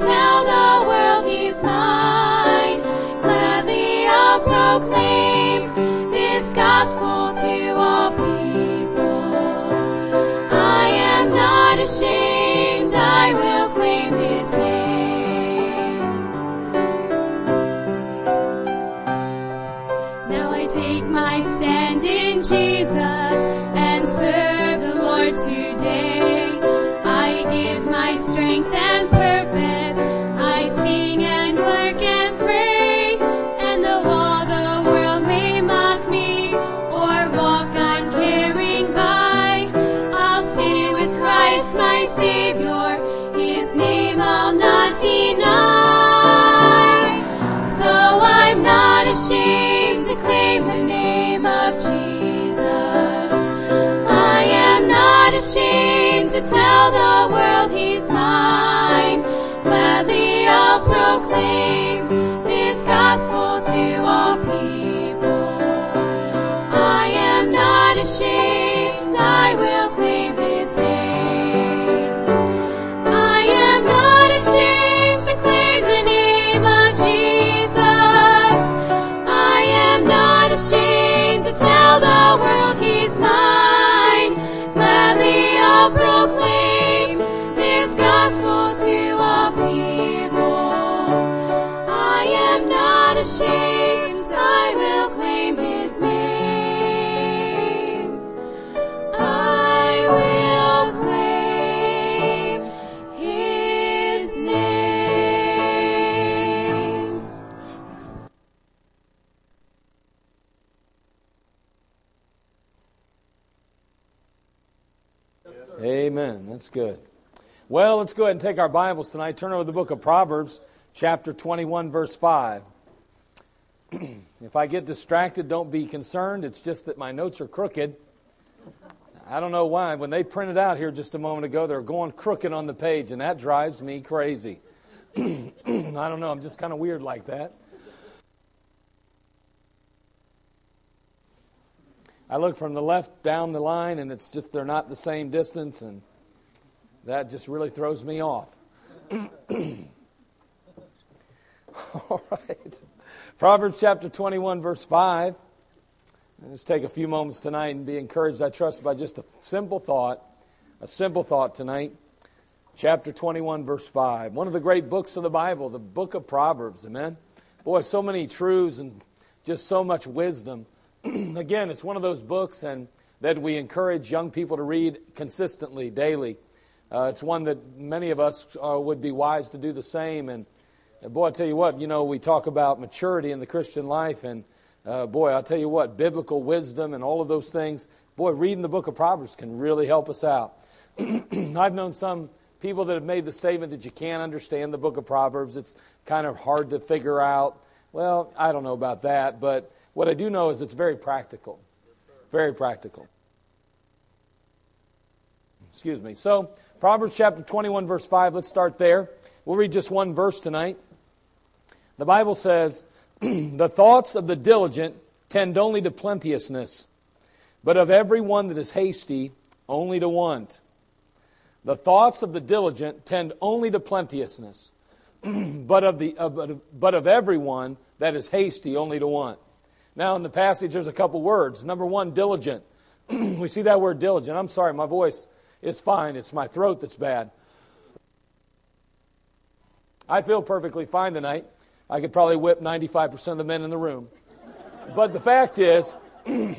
tell the world he's mine. Gladly I'll proclaim this gospel to all people. I am not ashamed, I will claim his name. Now I take my stand in Jesus and serve the Lord today. I give my strength and purpose. Tell the world he's mine. Gladly I'll proclaim this gospel not ashamed, I will claim his name. I will claim his name. Amen. That's good. Well, let's go ahead and take our Bibles tonight. Turn over to the book of Proverbs, chapter 21, verse 5. if I get distracted, don't be concerned. It's just that my notes are crooked. I don't know why. When they printed out here just a moment ago, they're going crooked on the page, and that drives me crazy. I don't know. I'm just kind of weird like that. I look from the left down the line, and it's just they're not the same distance, and that just really throws me off. All right. Proverbs chapter 21, verse 5. Let's take a few moments tonight and be encouraged, I trust, by just a simple thought. A simple thought tonight. Chapter 21, verse 5. One of the great books of the Bible, the book of Proverbs. Amen. Boy, so many truths and just so much wisdom. Again, it's one of those books and that we encourage young people to read consistently, daily. Uh, it's one that many of us uh, would be wise to do the same. And boy, I tell you what, you know, we talk about maturity in the Christian life, and uh, boy, I'll tell you what, biblical wisdom and all of those things. Boy, reading the book of Proverbs can really help us out. I've known some people that have made the statement that you can't understand the book of Proverbs. It's kind of hard to figure out. Well, I don't know about that, but what I do know is it's very practical. Very practical. Excuse me. So, Proverbs chapter 21, verse 5, let's start there. We'll read just one verse tonight. The Bible says, The thoughts of the diligent tend only to plenteousness, but of every one that is hasty, only to want. The thoughts of the diligent tend only to plenteousness, but of, the, uh, of, but of everyone that is hasty, only to want. Now, in the passage, there's a couple words. Number one, diligent. we see that word diligent. I'm sorry, my voice is fine. It's my throat that's bad. I feel perfectly fine tonight. I could probably whip 95% of the men in the room. But the fact is, and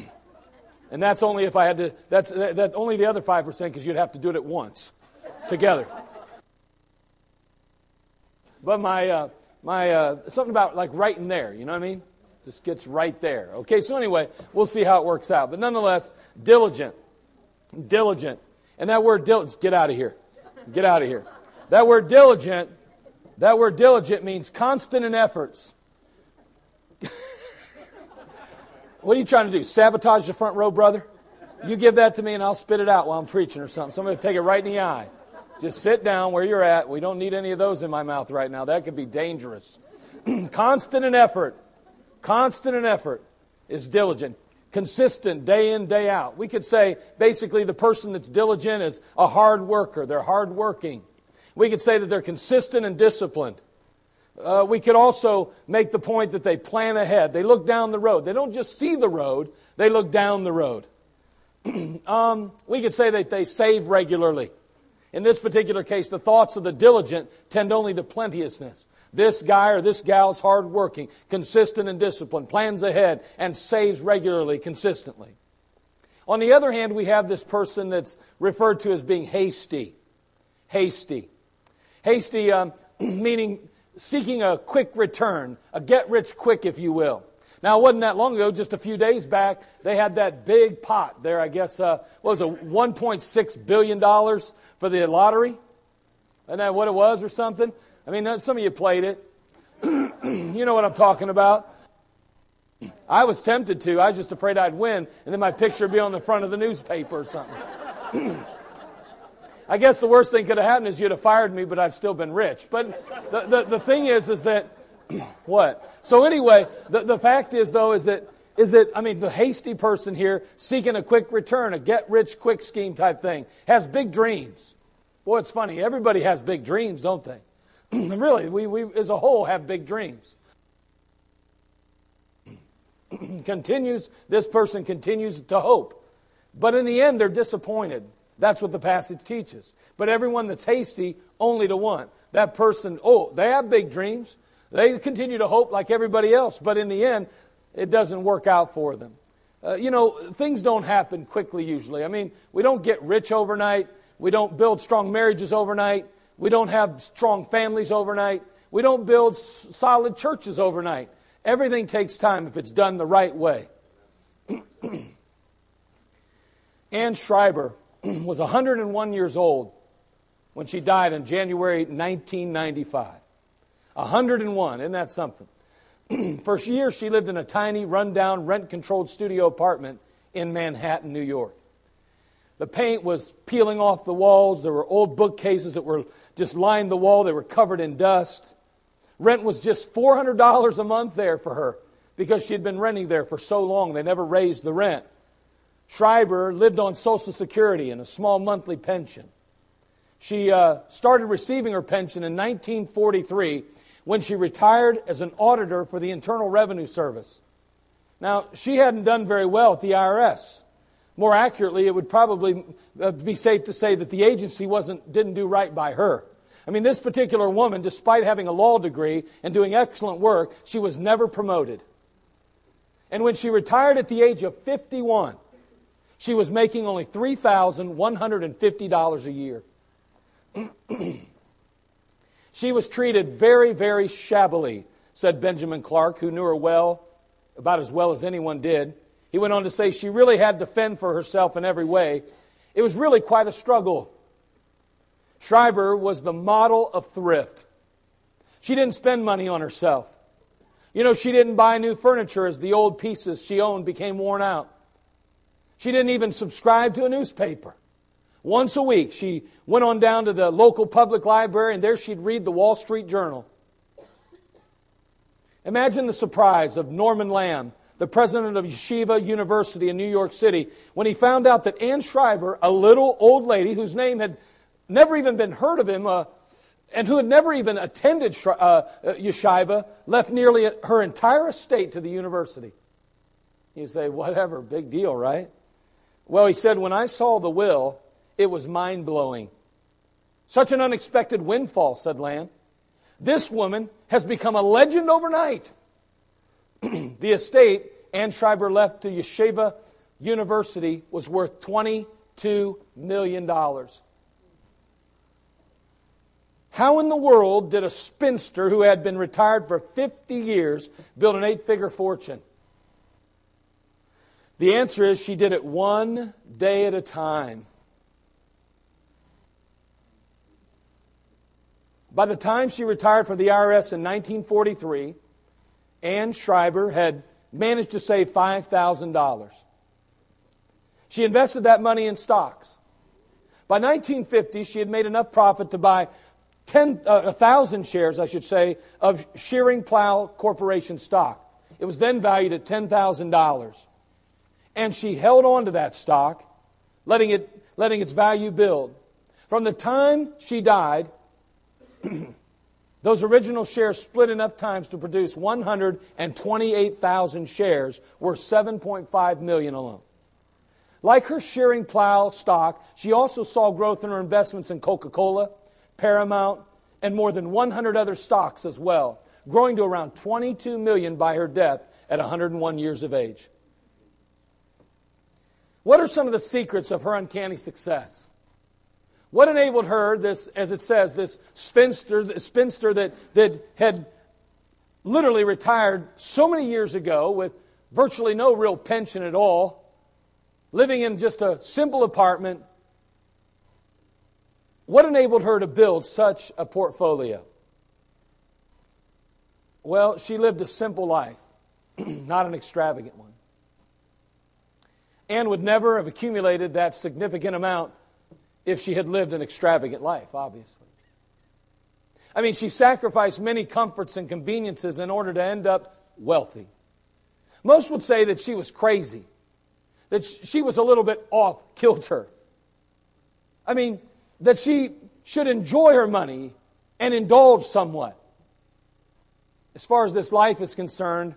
that's only if I had to, that's that, only the other 5% because you'd have to do it at once together. But my, uh, my, uh, something about like right in there, you know what I mean? Just gets right there. Okay, so anyway, we'll see how it works out. But nonetheless, diligent. Diligent. And that word diligent, get out of here. Get out of here. That word diligent, that word diligent means constant in efforts. what are you trying to do? Sabotage the front row, brother? You give that to me and I'll spit it out while I'm preaching or something. Somebody take it right in the eye. Just sit down where you're at. We don't need any of those in my mouth right now. That could be dangerous. Constant in effort. Constant in effort is diligent. Consistent day in, day out. We could say basically the person that's diligent is a hard worker. They're hard working. We could say that they're consistent and disciplined. Uh, we could also make the point that they plan ahead. They look down the road. They don't just see the road, they look down the road. um, we could say that they save regularly. In this particular case, the thoughts of the diligent tend only to plenteousness. This guy or this gal is hardworking, consistent and disciplined, plans ahead, and saves regularly, consistently. On the other hand, we have this person that's referred to as being hasty. Hasty. Hasty, um, meaning seeking a quick return, a get rich quick, if you will. Now, it wasn't that long ago, just a few days back, they had that big pot there, I guess, uh, was it, $1.6 billion for the lottery? Isn't that what it was or something? I mean, some of you played it. you know what I'm talking about. I was tempted to. I was just afraid I'd win, and then my picture would be on the front of the newspaper or something. I guess the worst thing could have happened is you'd have fired me, but I've still been rich. But the, the, the thing is, is that, what? So anyway, the, the fact is, though, is that, is that, I mean, the hasty person here seeking a quick return, a get rich quick scheme type thing, has big dreams. Boy, it's funny. Everybody has big dreams, don't they? really, we, we as a whole have big dreams. continues, this person continues to hope. But in the end, they're disappointed. That's what the passage teaches. But everyone that's hasty, only to want. That person, oh, they have big dreams. They continue to hope like everybody else, but in the end, it doesn't work out for them. Uh, you know, things don't happen quickly usually. I mean, we don't get rich overnight. We don't build strong marriages overnight. We don't have strong families overnight. We don't build s- solid churches overnight. Everything takes time if it's done the right way. Anne Schreiber was 101 years old when she died in January 1995. 101, isn't that something? For years, she lived in a tiny, rundown, rent controlled studio apartment in Manhattan, New York. The paint was peeling off the walls. There were old bookcases that were just lined the wall. They were covered in dust. Rent was just $400 a month there for her because she had been renting there for so long. They never raised the rent. Schreiber lived on Social Security and a small monthly pension. She uh, started receiving her pension in 1943 when she retired as an auditor for the Internal Revenue Service. Now, she hadn't done very well at the IRS. More accurately, it would probably uh, be safe to say that the agency wasn't, didn't do right by her. I mean, this particular woman, despite having a law degree and doing excellent work, she was never promoted. And when she retired at the age of 51, she was making only $3,150 a year. she was treated very, very shabbily, said Benjamin Clark, who knew her well, about as well as anyone did. He went on to say she really had to fend for herself in every way. It was really quite a struggle. Schreiber was the model of thrift. She didn't spend money on herself. You know, she didn't buy new furniture as the old pieces she owned became worn out. She didn't even subscribe to a newspaper. Once a week, she went on down to the local public library, and there she'd read the Wall Street Journal. Imagine the surprise of Norman Lamm, the president of Yeshiva University in New York City, when he found out that Anne Schreiber, a little old lady whose name had never even been heard of him, uh, and who had never even attended uh, uh, yeshiva, left nearly her entire estate to the university. You say, whatever, big deal, right? Well, he said, when I saw the will, it was mind blowing. Such an unexpected windfall, said Lamm. This woman has become a legend overnight. the estate Anne Schreiber left to Yeshiva University was worth $22 million. How in the world did a spinster who had been retired for 50 years build an eight figure fortune? The answer is she did it one day at a time. By the time she retired from the IRS in 1943, Ann Schreiber had managed to save $5,000. She invested that money in stocks. By 1950, she had made enough profit to buy 10, uh, 1,000 shares, I should say, of Schering-Plough Corporation stock. It was then valued at $10,000. And she held on to that stock, letting, it, letting its value build. From the time she died, those original shares split enough times to produce 128,000 shares, worth 7.5 million alone. Like her Schering-Plough stock, she also saw growth in her investments in Coca-Cola, Paramount, and more than 100 other stocks as well, growing to around 22 million by her death at 101 years of age. What are some of the secrets of her uncanny success? What enabled her, this, as it says, this spinster, spinster that, that had literally retired so many years ago with virtually no real pension at all, living in just a simple apartment, what enabled her to build such a portfolio? Well, she lived a simple life, not an extravagant one. Anne would never have accumulated that significant amount if she had lived an extravagant life, obviously. I mean, she sacrificed many comforts and conveniences in order to end up wealthy. Most would say that she was crazy, that she was a little bit off kilter. I mean, that she should enjoy her money and indulge somewhat. As far as this life is concerned,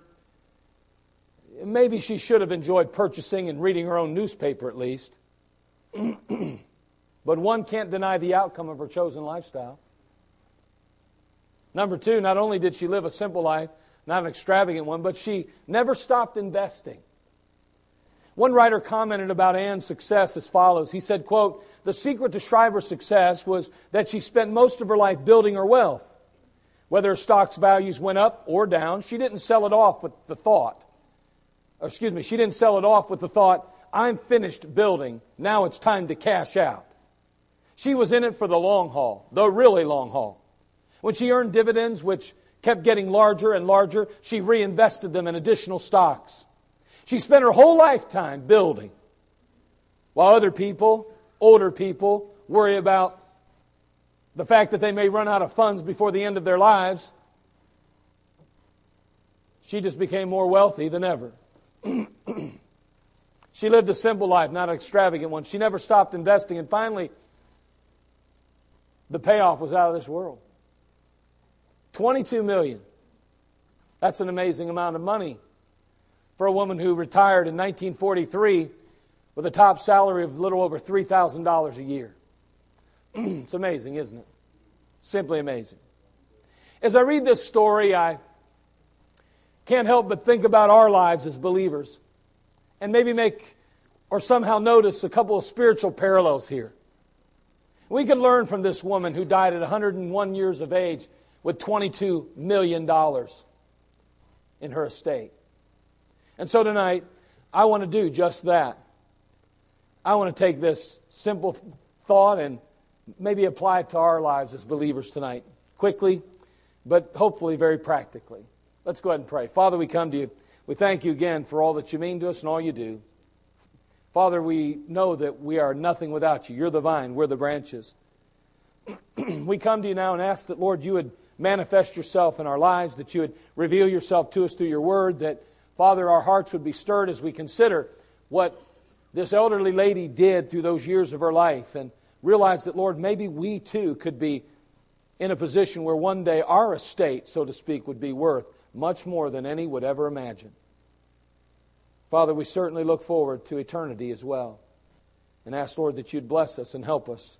maybe she should have enjoyed purchasing and reading her own newspaper at least. but one can't deny the outcome of her chosen lifestyle. Number two, not only did she live a simple life, not an extravagant one, but she never stopped investing. One writer commented about Anne's success as follows. He said, quote, the secret to Schreiber's success was that she spent most of her life building her wealth. Whether her stock's values went up or down, she didn't sell it off with the thought, excuse me, she didn't sell it off with the thought, I'm finished building, now it's time to cash out. She was in it for the long haul, the really long haul. When she earned dividends, which kept getting larger and larger, she reinvested them in additional stocks. She spent her whole lifetime building, while other people, older people, worry about the fact that they may run out of funds before the end of their lives. She just became more wealthy than ever. she lived a simple life, not an extravagant one. She never stopped investing, and finally, the payoff was out of this world. 22 million. That's an amazing amount of money for a woman who retired in 1943 with a top salary of a little over $3,000 a year. it's amazing, isn't it? Simply amazing. As I read this story, I can't help but think about our lives as believers and maybe make or somehow notice a couple of spiritual parallels here. We can learn from this woman who died at 101 years of age with $22 million in her estate. And so tonight, I want to do just that. I want to take this simple thought and maybe apply it to our lives as believers tonight, quickly, but hopefully very practically. Let's go ahead and pray. Father, we come to you. We thank you again for all that you mean to us and all you do. Father, we know that we are nothing without you. You're the vine, we're the branches. we come to you now and ask that, Lord, you would manifest yourself in our lives, that you would reveal yourself to us through your word, that Father, our hearts would be stirred as we consider what this elderly lady did through those years of her life and realize that, Lord, maybe we too could be in a position where one day our estate, so to speak, would be worth much more than any would ever imagine. Father, we certainly look forward to eternity as well and ask, Lord, that you'd bless us and help us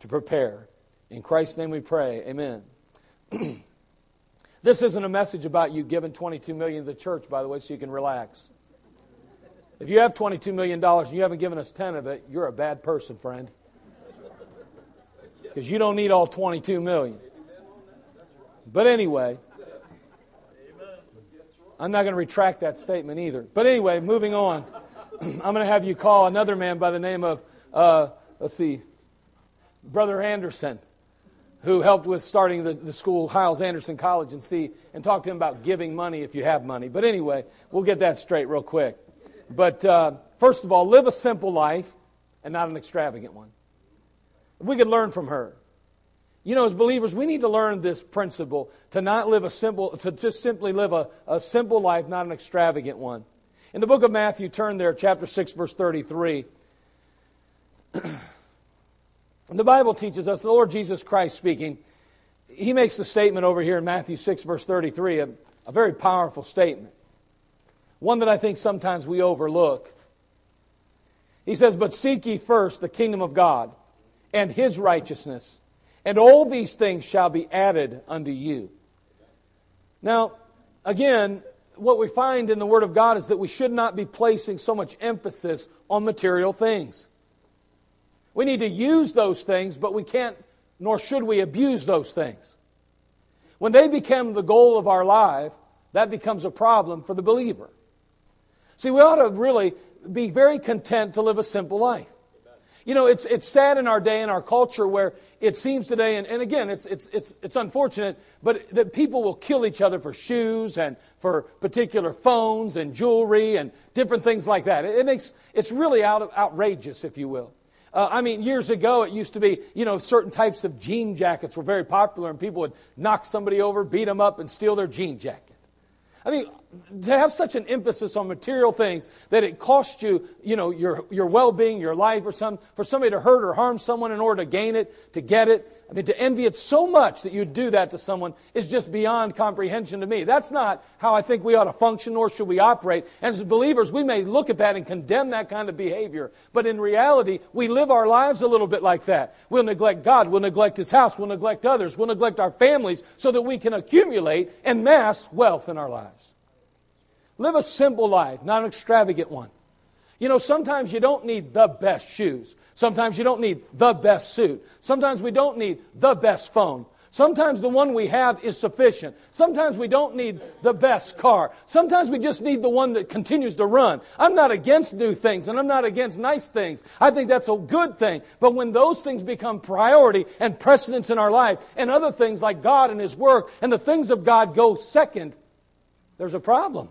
to prepare. In Christ's name we pray. Amen. This isn't a message about you giving 22 million to the church, by the way, so you can relax. If you have 22 million dollars and you haven't given us 10 of it, you're a bad person, friend. Because you don't need all 22 million. But anyway, I'm not going to retract that statement either. But anyway, moving on. I'm going to have you call another man by the name of, uh, let's see, Brother Anderson. who helped with starting the, the school, Hyles Anderson College, and see and talk to him about giving money if you have money. But anyway, we'll get that straight real quick. But uh, first of all, live a simple life and not an extravagant one. If we could learn from her. You know, as believers, we need to learn this principle to not live a simple, to just simply live a, a simple life, not an extravagant one. In the book of Matthew, turn there, chapter 6, verse 33. the Bible teaches us, the Lord Jesus Christ speaking, he makes the statement over here in Matthew 6, verse 33, a, a very powerful statement. One that I think sometimes we overlook. He says, But seek ye first the kingdom of God and his righteousness, and all these things shall be added unto you. Now, again, what we find in the Word of God is that we should not be placing so much emphasis on material things. We need to use those things, but we can't, nor should we abuse those things. When they become the goal of our life, that becomes a problem for the believer. See, we ought to really be very content to live a simple life. You know, it's, it's sad in our day, in our culture, where it seems today, and, and again, it's, it's, it's, it's unfortunate, but that people will kill each other for shoes and for particular phones and jewelry and different things like that. It, it makes, it's really out outrageous, if you will. Uh, I mean, years ago, it used to be, you know, certain types of jean jackets were very popular, and people would knock somebody over, beat them up, and steal their jean jacket. I mean, to have such an emphasis on material things that it costs you, you know, your, your well-being, your life, or some, for somebody to hurt or harm someone in order to gain it, to get it. I mean, to envy it so much that you do that to someone is just beyond comprehension to me. That's not how I think we ought to function, nor should we operate. As believers, we may look at that and condemn that kind of behavior. But in reality, we live our lives a little bit like that. We'll neglect God, we'll neglect His house, we'll neglect others, we'll neglect our families so that we can accumulate and mass wealth in our lives. Live a simple life, not an extravagant one. You know, sometimes you don't need the best shoes. Sometimes you don't need the best suit. Sometimes we don't need the best phone. Sometimes the one we have is sufficient. Sometimes we don't need the best car. Sometimes we just need the one that continues to run. I'm not against new things and I'm not against nice things. I think that's a good thing. But when those things become priority and precedence in our life and other things like God and His work and the things of God go second, there's a problem.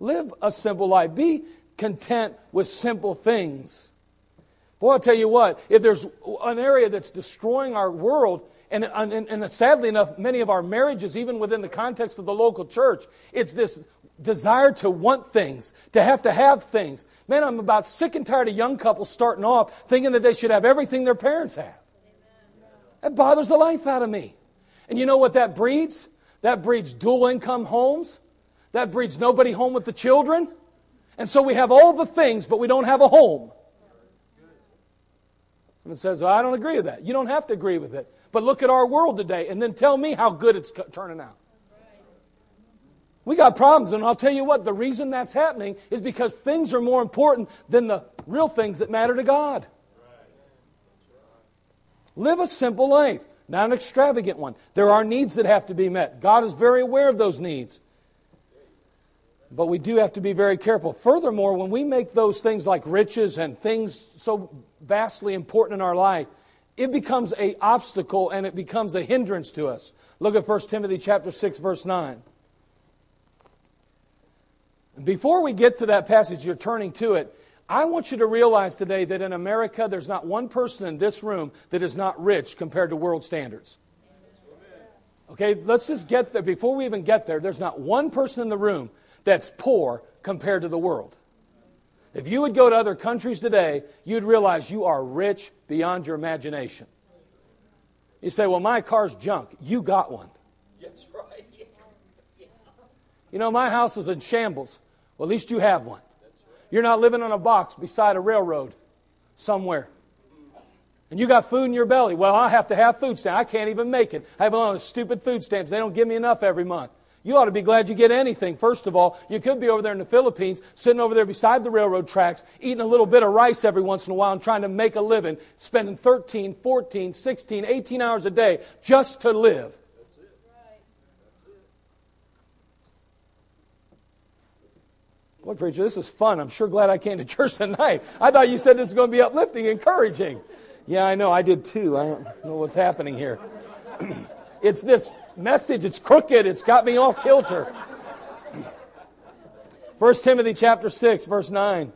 Live a simple life. Be content with simple things. Boy, I'll tell you what, if there's an area that's destroying our world, and, and, and, sadly enough, many of our marriages, even within the context of the local church, it's this desire to want things, to have to have things. Man, I'm about sick and tired of young couples starting off thinking that they should have everything their parents have. That bothers the life out of me. And you know what that breeds? That breeds dual income homes. That breeds nobody home with the children. And so we have all the things, but we don't have a home. Someone says, well, I don't agree with that. You don't have to agree with it. But look at our world today and then tell me how good it's turning out. We got problems, and I'll tell you what, the reason that's happening is because things are more important than the real things that matter to God. Live a simple life, not an extravagant one. There are needs that have to be met. God is very aware of those needs. But we do have to be very careful. Furthermore, when we make those things like riches and things so vastly important in our life, it becomes a obstacle and it becomes a hindrance to us. Look at 1 Timothy chapter 6 verse 9. Before we get to that passage you're turning to it, I want you to realize today that in America there's not one person in this room that is not rich compared to world standards. Okay, let's just get there. Before we even get there, there's not one person in the room that's poor compared to the world. If you would go to other countries today, you'd realize you are rich beyond your imagination. You say, Well, my car's junk. You got one. That's right. You know, my house is in shambles. Well, at least you have one. You're not living on a box beside a railroad somewhere. And you got food in your belly. Well, I have to have food stamps. I can't even make it. I have a lot of stupid food stamps. They don't give me enough every month. You ought to be glad you get anything. First of all, you could be over there in the Philippines, sitting over there beside the railroad tracks, eating a little bit of rice every once in a while and trying to make a living, spending 13, 14, 16, 18 hours a day just to live. Boy, preacher, this is fun. I'm sure glad I came to church tonight. I thought you said this was going to be uplifting, encouraging. Yeah, I know. I did too. I don't know what's happening here. it's this message. It's crooked. It's got me off kilter. 1 Timothy chapter 6, verse 9.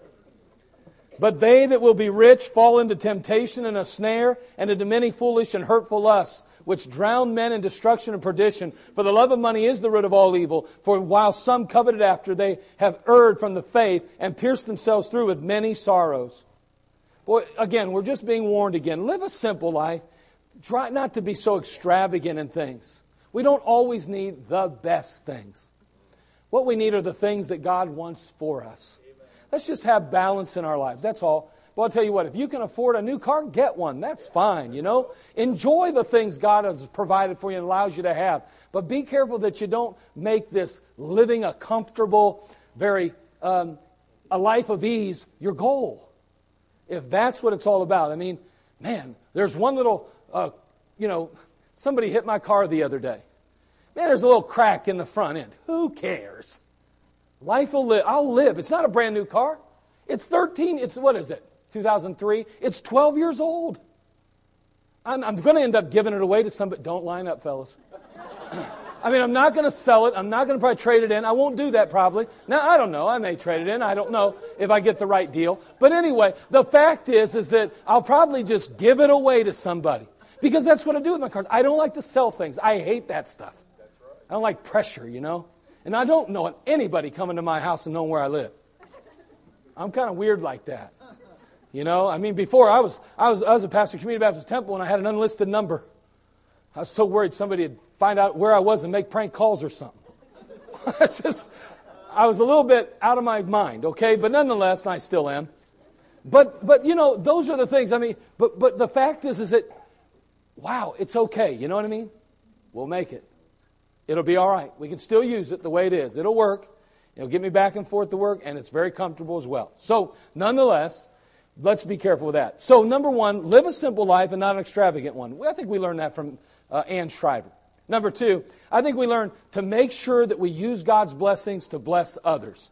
But they that will be rich fall into temptation and a snare, and into many foolish and hurtful lusts, which drown men in destruction and perdition. For the love of money is the root of all evil. For while some coveted after, they have erred from the faith and pierced themselves through with many sorrows. Boy, again, we're just being warned again. Live a simple life. Try not to be so extravagant in things. We don't always need the best things. What we need are the things that God wants for us. Let's just have balance in our lives. That's all. But I'll tell you what, if you can afford a new car, get one. That's fine, you know. Enjoy the things God has provided for you and allows you to have. But be careful that you don't make this living a comfortable, very, um, a life of ease your goal. If that's what it's all about. I mean, man, there's one little, uh, you know, somebody hit my car the other day. Man, there's a little crack in the front end. Who cares? Life will live. I'll live. It's not a brand new car. It's 13, it's, what is it? 2003. It's 12 years old. I'm, I'm going to end up giving it away to somebody. Don't line up, fellas. I mean, I'm not going to sell it. I'm not going to probably trade it in. I won't do that probably. Now, I don't know. I may trade it in. I don't know if I get the right deal. But anyway, the fact is, is that I'll probably just give it away to somebody. Because that's what I do with my cars. I don't like to sell things. I hate that stuff. I don't like pressure, you know. And I don't know anybody coming to my house and knowing where I live. I'm kind of weird like that. You know, I mean, before I was, I was, I was a pastor of Community Baptist Temple and I had an unlisted number. I was so worried somebody would find out where I was and make prank calls or something. Just, I was a little bit out of my mind, okay? But nonetheless, I still am. But, but you know, those are the things. I mean, but, but the fact is, is that, wow, it's okay. You know what I mean? We'll make it. It'll be all right. We can still use it the way it is. It'll work. It'll get me back and forth to work, and it's very comfortable as well. So, nonetheless, let's be careful with that. So, number one, live a simple life and not an extravagant one. I think we learned that from uh, Ann Shriver. Number two, I think we learned to make sure that we use God's blessings to bless others.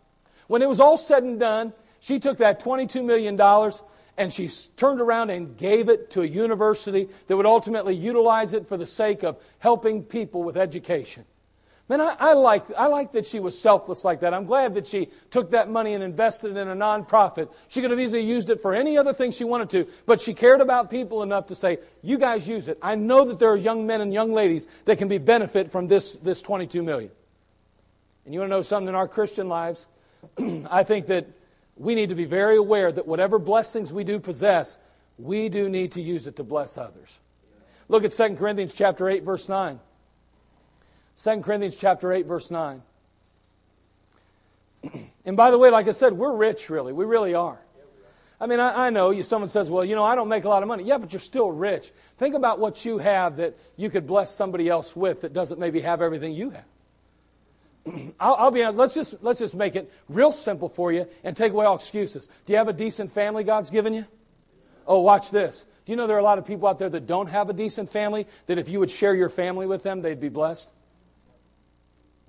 When it was all said and done, she took that $22 million and she turned around and gave it to a university that would ultimately utilize it for the sake of helping people with education. Man, I, I, like, I like that she was selfless like that. I'm glad that she took that money and invested it in a nonprofit. She could have easily used it for any other thing she wanted to, but she cared about people enough to say, you guys use it. I know that there are young men and young ladies that can be benefit from this, this 22 million. And you want to know something in our Christian lives? I think that we need to be very aware that whatever blessings we do possess, we do need to use it to bless others. Look at 2 Corinthians chapter 8 verse 9. 2 Corinthians chapter 8, verse 9. and by the way, like I said, we're rich, really. We really are. I mean, I, I know you, someone says, well, you know, I don't make a lot of money. Yeah, but you're still rich. Think about what you have that you could bless somebody else with that doesn't maybe have everything you have. I'll, I'll, be honest. Let's just, let's just make it real simple for you and take away all excuses. Do you have a decent family God's given you? Oh, watch this. Do you know there are a lot of people out there that don't have a decent family that if you would share your family with them, they'd be blessed?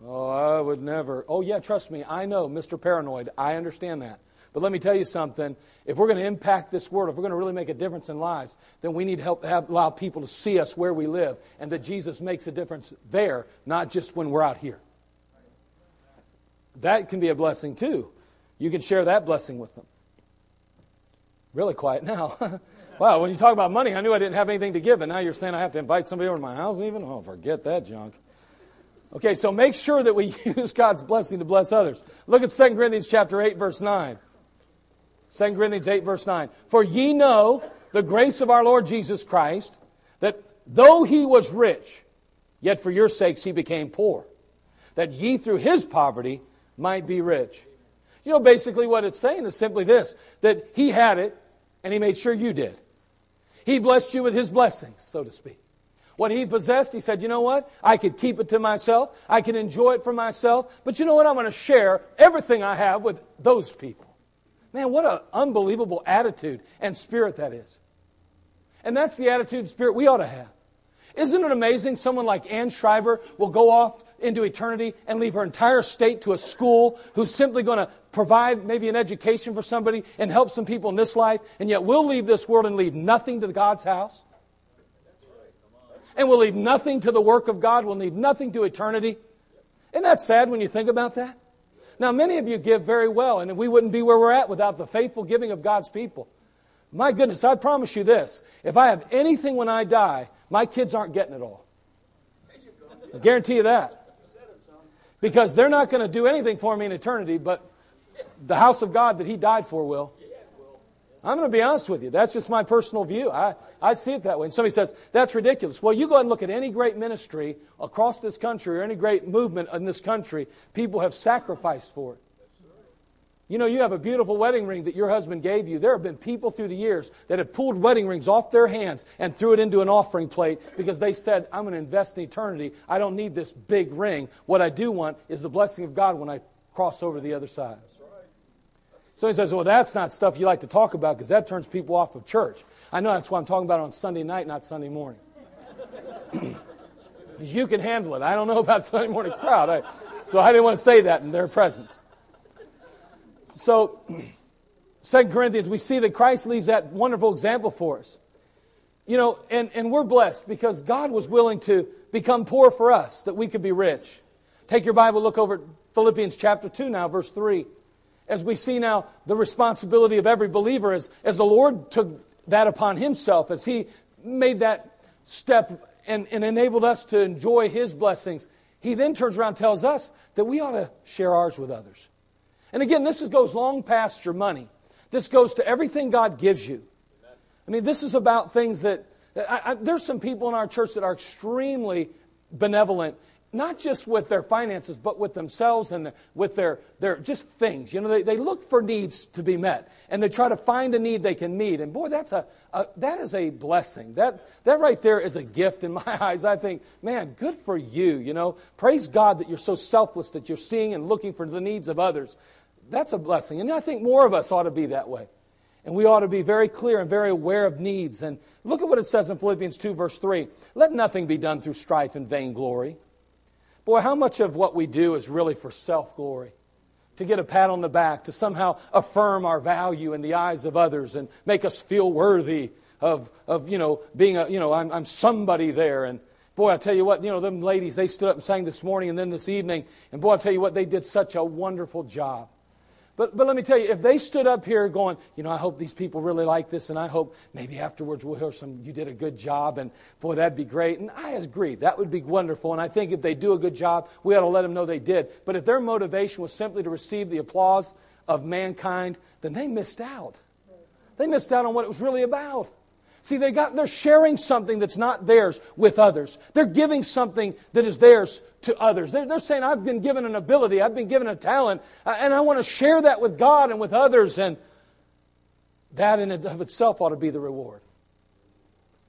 Oh, I would never. Oh, yeah, trust me. I know, Mr. Paranoid. I understand that. But let me tell you something. If we're going to impact this world, if we're going to really make a difference in lives, then we need to help have, allow people to see us where we live and that Jesus makes a difference there, not just when we're out here. That can be a blessing too. You can share that blessing with them. Really quiet now. wow, when you talk about money, I knew I didn't have anything to give, and now you're saying I have to invite somebody over to my house even? Oh, forget that junk. Okay, so make sure that we use God's blessing to bless others. Look at 2 Corinthians chapter 8, verse 9. 2 Corinthians 8, verse 9. For ye know the grace of our Lord Jesus Christ, that though he was rich, yet for your sakes he became poor, that ye through his poverty might be rich. You know, basically what it's saying is simply this that he had it, and he made sure you did. He blessed you with his blessings, so to speak. What he possessed, he said, you know what? I could keep it to myself. I can enjoy it for myself. But you know what? I'm going to share everything I have with those people. Man, what an unbelievable attitude and spirit that is. And that's the attitude and spirit we ought to have. Isn't it amazing someone like Ann Schreiber will go off into eternity and leave her entire state to a school who's simply going to provide maybe an education for somebody and help some people in this life, and yet we'll leave this world and leave nothing to God's house? And we'll leave nothing to the work of God, we'll leave nothing to eternity. Isn't that sad when you think about that? Now, many of you give very well, and we wouldn't be where we're at without the faithful giving of God's people. My goodness, I promise you this. If I have anything when I die, my kids aren't getting it all. I guarantee you that. Because they're not going to do anything for me in eternity, but the house of God that He died for will. I'm going to be honest with you. That's just my personal view. I, I see it that way. And somebody says, that's ridiculous. Well, you go and look at any great ministry across this country or any great movement in this country. People have sacrificed for it. You know, you have a beautiful wedding ring that your husband gave you. There have been people through the years that have pulled wedding rings off their hands and threw it into an offering plate because they said, I'm going to invest in eternity. I don't need this big ring. What I do want is the blessing of God when I cross over to the other side. So he says, Well, that's not stuff you like to talk about because that turns people off of church. I know that's why I'm talking about it on Sunday night, not Sunday morning. Because you can handle it. I don't know about the Sunday morning crowd. I, so I didn't want to say that in their presence. So, Second Corinthians, we see that Christ leaves that wonderful example for us. You know, and, and we're blessed because God was willing to become poor for us that we could be rich. Take your Bible, look over Philippians chapter 2 now, verse 3 as we see now the responsibility of every believer as, as the Lord took that upon himself, as he made that step and, and enabled us to enjoy his blessings, he then turns around tells us that we ought to share ours with others. And again, this is, goes long past your money. This goes to everything God gives you. I mean, this is about things that I, I, there's some people in our church that are extremely benevolent not just with their finances, but with themselves and with their, their just things. You know, they, they look for needs to be met and they try to find a need they can meet. And boy, that's a, a, that is a blessing. That, that right there is a gift in my eyes. I think, man, good for you. You know, praise God that you're so selfless that you're seeing and looking for the needs of others. That's a blessing. And I think more of us ought to be that way. And we ought to be very clear and very aware of needs. And look at what it says in Philippians 2, verse 3. Let nothing be done through strife and vainglory Boy, how much of what we do is really for self glory? To get a pat on the back, to somehow affirm our value in the eyes of others and make us feel worthy of, of you know, being a, you know, I'm, I'm somebody there. And boy, I tell you what, you know, them ladies, they stood up and sang this morning and then this evening. And boy, I tell you what, they did such a wonderful job. But, but let me tell you, if they stood up here going, you know, I hope these people really like this, and I hope maybe afterwards we'll hear some, you did a good job, and boy, that'd be great. And I agree, that would be wonderful. And I think if they do a good job, we ought to let them know they did. But if their motivation was simply to receive the applause of mankind, then they missed out. They missed out on what it was really about. See, they got, they're sharing something that's not theirs with others. They're giving something that is theirs to others. They're, they're saying, I've been given an ability, I've been given a talent, uh, and I want to share that with God and with others. And that in and of itself ought to be the reward.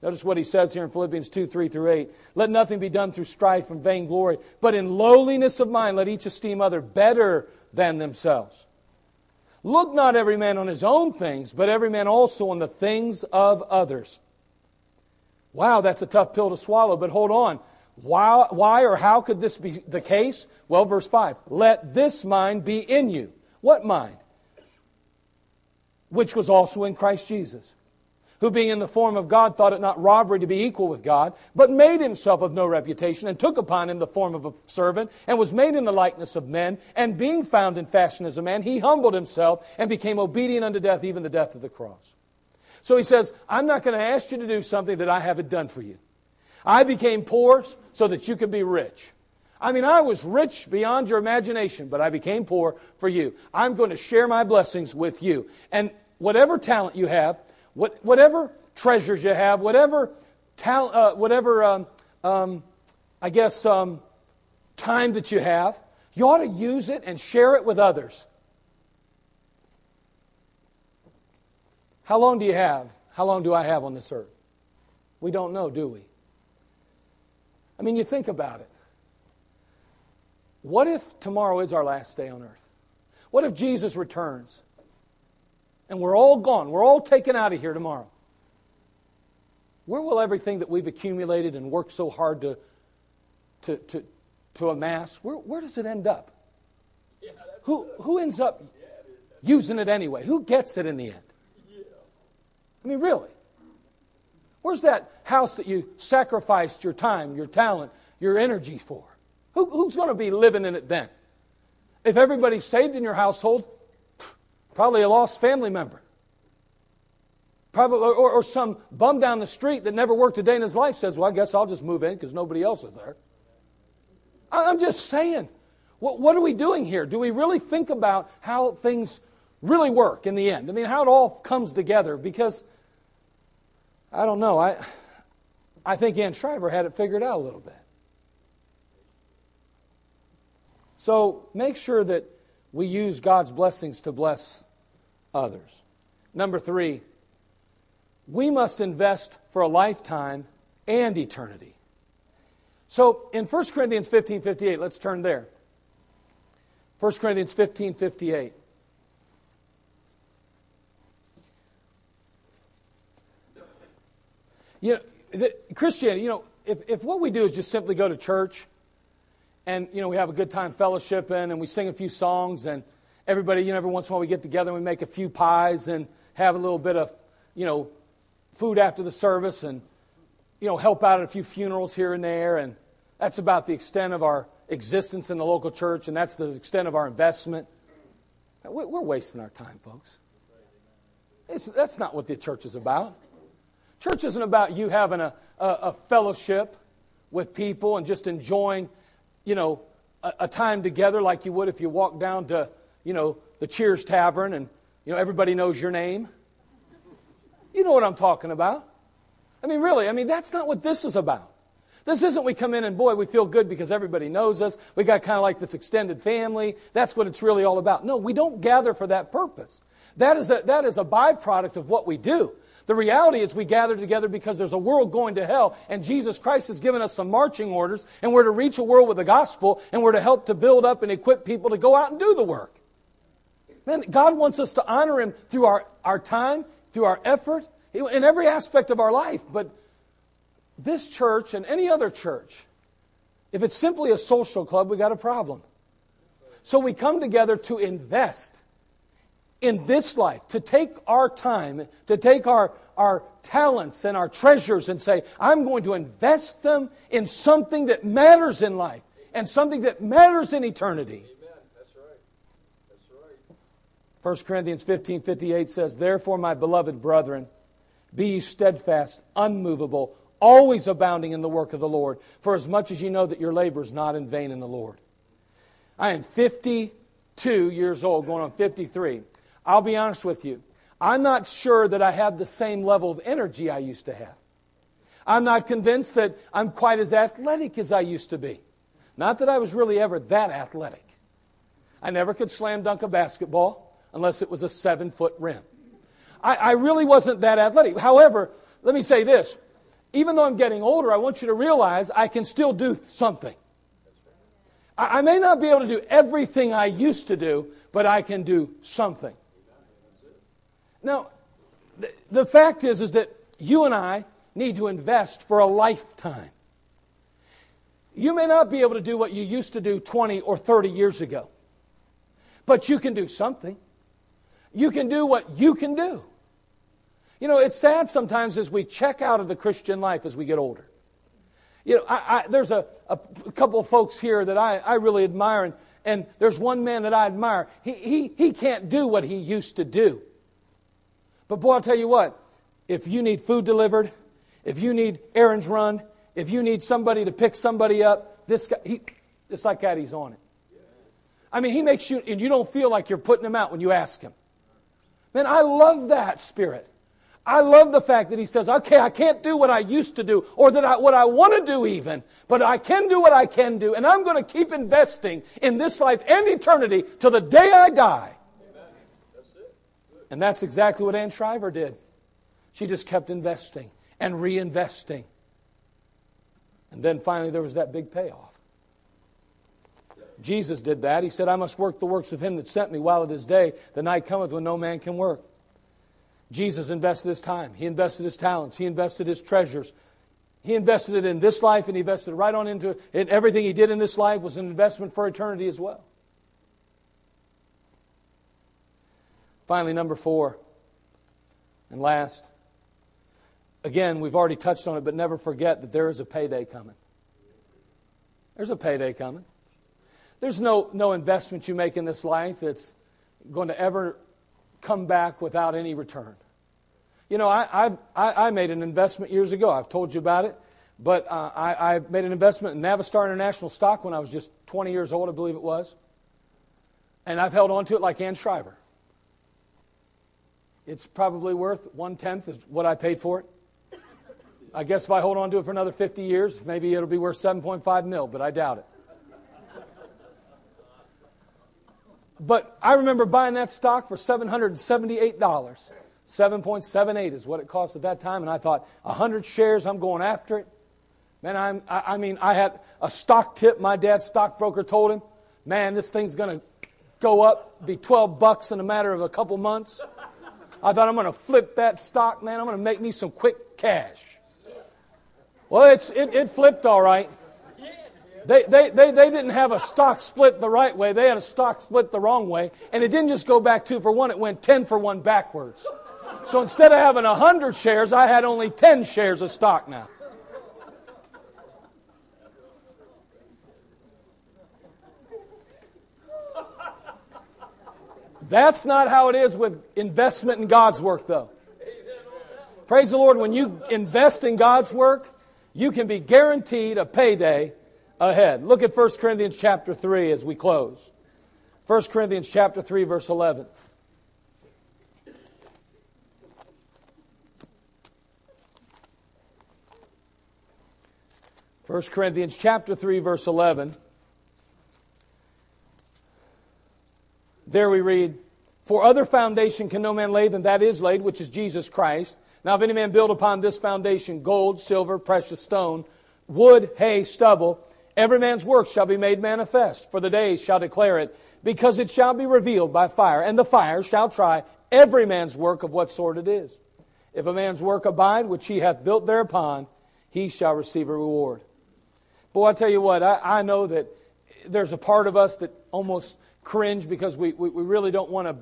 Notice what he says here in Philippians 2 3 through 8. Let nothing be done through strife and vainglory, but in lowliness of mind let each esteem other better than themselves. Look not every man on his own things, but every man also on the things of others. Wow, that's a tough pill to swallow, but hold on. Why, why or how could this be the case? Well, verse 5 Let this mind be in you. What mind? Which was also in Christ Jesus who being in the form of God thought it not robbery to be equal with God, but made himself of no reputation, and took upon him the form of a servant, and was made in the likeness of men, and being found in fashion as a man, he humbled himself and became obedient unto death, even the death of the cross. So he says, I'm not going to ask you to do something that I haven't done for you. I became poor so that you could be rich. I mean, I was rich beyond your imagination, but I became poor for you. I'm going to share my blessings with you. And whatever talent you have, what, whatever treasures you have, whatever, talent, uh, whatever um, um, I guess, um, time that you have, you ought to use it and share it with others. How long do you have? How long do I have on this earth? We don't know, do we? I mean, you think about it. What if tomorrow is our last day on earth? What if Jesus returns? And we're all gone. We're all taken out of here tomorrow. where will everything that we've accumulated and worked so hard to, to, to, to amass, where, where does it end up? who, who ends up using it anyway? Who gets it in the end? I mean, really. Where's that house that you sacrificed your time, your talent, your energy for? Who, who's going to be living in it then? If everybody's saved in your household, probably a lost family member. Probably, or, or some bum down the street that never worked a day in his life says, Well, I guess I'll just move in because nobody else is there. I'm just saying, what, what are we doing here? Do we really think about how things really work in the end? I mean, how it all comes together? Because, I don't know, I, I think Ann Shriver had it figured out a little bit. So make sure that we use God's blessings to bless others. Number three, we must invest for a lifetime and eternity. So in 1 Corinthians 15 58, let's turn there. 1 Corinthians 15 58. You know, the, Christianity, you know, if, if what we do is just simply go to church and, you know, we have a good time fellowshipping and we sing a few songs and everybody, you know, every once in a while we get together and we make a few pies and have a little bit of, you know, food after the service and, you know, help out at a few funerals here and there. And that's about the extent of our existence in the local church and that's the extent of our investment. We're wasting our time, folks. It's, that's not what the church is about. Church isn't about you having a, a, a fellowship with people and just enjoying, you know, a, a, time together like you would if you walked down to, you know, the Cheers Tavern and, you know, everybody knows your name. You know what I'm talking about. I mean, really, I mean, that's not what this is about. This isn't we come in and boy, we feel good because everybody knows us. We got kind of like this extended family. That's what it's really all about. No, we don't gather for that purpose. That is a, that is a byproduct of what we do. The reality is we gather together because there's a world going to hell, and Jesus Christ has given us some marching orders, and we're to reach a world with the gospel, and we're to help to build up and equip people to go out and do the work. Man, God wants us to honor Him through our, our time, through our effort, in every aspect of our life. But this church and any other church, if it's simply a social club, we got a problem. So we come together to invest in this life, to take our time, to take our, our talents and our treasures and say, I'm going to invest them in something that matters in life and something that matters in eternity. Amen. That's right. That's right. 1 Corinthians 15 58 says, Therefore, my beloved brethren, be ye steadfast, unmovable, always abounding in the work of the Lord, for as much as you know that your labor is not in vain in the Lord. I am 52 years old, going on 53. I'll be honest with you. I'm not sure that I have the same level of energy I used to have. I'm not convinced that I'm quite as athletic as I used to be. Not that I was really ever that athletic. I never could slam dunk a basketball unless it was a seven foot rim. I, I really wasn't that athletic. However, let me say this. Even though I'm getting older, I want you to realize I can still do something. I, I may not be able to do everything I used to do, but I can do something. Now, the, the fact is, is that you and I need to invest for a lifetime. You may not be able to do what you used to do 20 or 30 years ago, but you can do something. You can do what you can do. You know, it's sad sometimes as we check out of the Christian life as we get older. You know, I, I, there's a, a, couple of folks here that I, I really admire, and, and there's one man that I admire. He, he, he can't do what he used to do. But boy, I'll tell you what, if you need food delivered, if you need errands run, if you need somebody to pick somebody up, this guy, he, it's like that, he's on it. I mean, he makes you, and you don't feel like you're putting him out when you ask him. Man, I love that spirit. I love the fact that he says, okay, I can't do what I used to do or that I, what I want to do even, but I can do what I can do and I'm going to keep investing in this life and eternity till the day I die. And that's exactly what Ann Shriver did. She just kept investing and reinvesting. And then finally there was that big payoff. Jesus did that. He said, I must work the works of him that sent me while it is day. The night cometh when no man can work. Jesus invested his time, he invested his talents, he invested his treasures. He invested it in this life and he invested right on into it. And everything he did in this life was an investment for eternity as well. Finally, number four, and last. Again, we've already touched on it, but never forget that there is a payday coming. There's a payday coming. There's no, no investment you make in this life that's going to ever come back without any return. You know, I, I, I made an investment years ago. I've told you about it. But uh, I, I made an investment in Navistar International stock when I was just 20 years old, I believe it was. And I've held on to it like Ann Schreiber. It's probably worth one tenth of what I paid for it. I guess if I hold on to it for another 50 years, maybe it'll be worth 7.5 mil, but I doubt it. But I remember buying that stock for $778. 7.78 is what it cost at that time, and I thought, 100 shares, I'm going after it. Man, I'm, I, I mean, I had a stock tip. My dad's stockbroker told him, man, this thing's going to go up, be 12 bucks in a matter of a couple months. I thought I'm going to flip that stock, man. I'm going to make me some quick cash. Well, it's, it, it flipped all right. They, they, they, they didn't have a stock split the right way. They had a stock split the wrong way. And it didn't just go back two for one, it went 10 for one backwards. So instead of having 100 shares, I had only 10 shares of stock now. That's not how it is with investment in God's work, though. Praise the Lord. When you invest in God's work, you can be guaranteed a payday ahead. Look at 1 Corinthians chapter 3 as we close. 1 Corinthians chapter 3 verse 11. First Corinthians chapter 3 verse 11. There we read, For other foundation can no man lay than that is laid, which is Jesus Christ. Now, if any man build upon this foundation gold, silver, precious stone, wood, hay, stubble, every man's work shall be made manifest, for the day shall declare it, because it shall be revealed by fire, and the fire shall try every man's work of what sort it is. If a man's work abide, which he hath built thereupon, he shall receive a reward. Boy, I tell you what, I, I know that there's a part of us that almost cringe because we, we, we really don't want to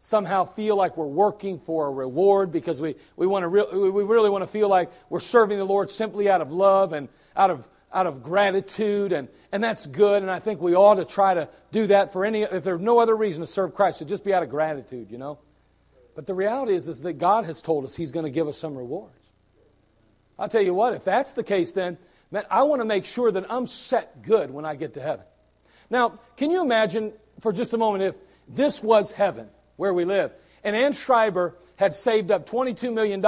somehow feel like we're working for a reward because we, we, want to re- we really want to feel like we're serving the Lord simply out of love and out of, out of gratitude, and, and that's good. And I think we ought to try to do that for any, if there's no other reason to serve Christ, to just be out of gratitude, you know. But the reality is, is that God has told us He's going to give us some rewards. I'll tell you what, if that's the case, then, man, I want to make sure that I'm set good when I get to heaven. Now, can you imagine for just a moment if this was heaven where we live. And Ann Schreiber had saved up $22 million.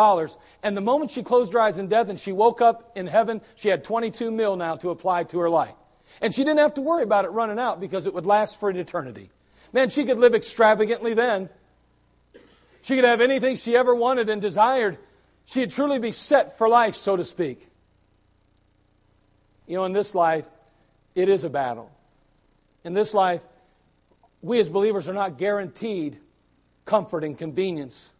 And the moment she closed her eyes in death and she woke up in heaven, she had 22 mil now to apply to her life. And she didn't have to worry about it running out because it would last for an eternity. Man, she could live extravagantly then. She could have anything she ever wanted and desired. She'd truly be set for life, so to speak. You know, in this life, it is a battle. In this life, we as believers are not guaranteed comfort and convenience.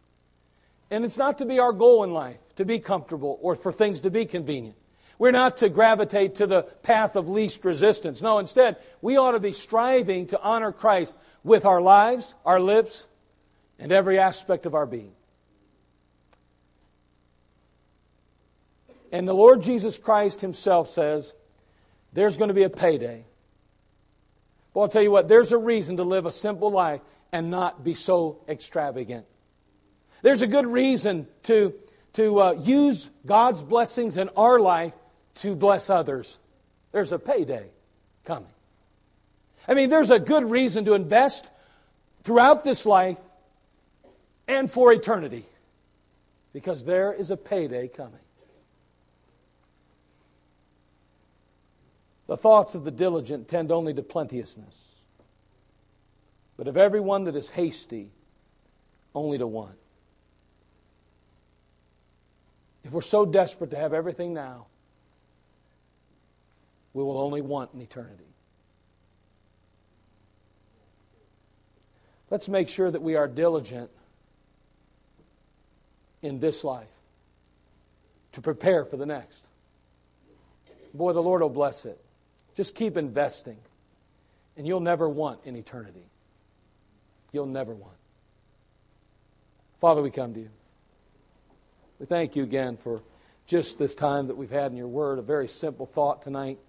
And it's not to be our goal in life to be comfortable or for things to be convenient. We're not to gravitate to the path of least resistance. No, instead, we ought to be striving to honor Christ with our lives, our lips, and every aspect of our being. And the Lord Jesus Christ Himself says there's going to be a payday. Well, I'll tell you what, there's a reason to live a simple life and not be so extravagant. There's a good reason to, to uh, use God's blessings in our life to bless others. There's a payday coming. I mean, there's a good reason to invest throughout this life and for eternity because there is a payday coming. The thoughts of the diligent tend only to plenteousness, but of every one that is hasty, only to want. If we're so desperate to have everything now, we will only want in eternity. Let's make sure that we are diligent in this life to prepare for the next. Boy, the Lord will bless it. Just keep investing, and you'll never want in eternity. You'll never want. Father, we come to you. We thank you again for just this time that we've had in your word, a very simple thought tonight.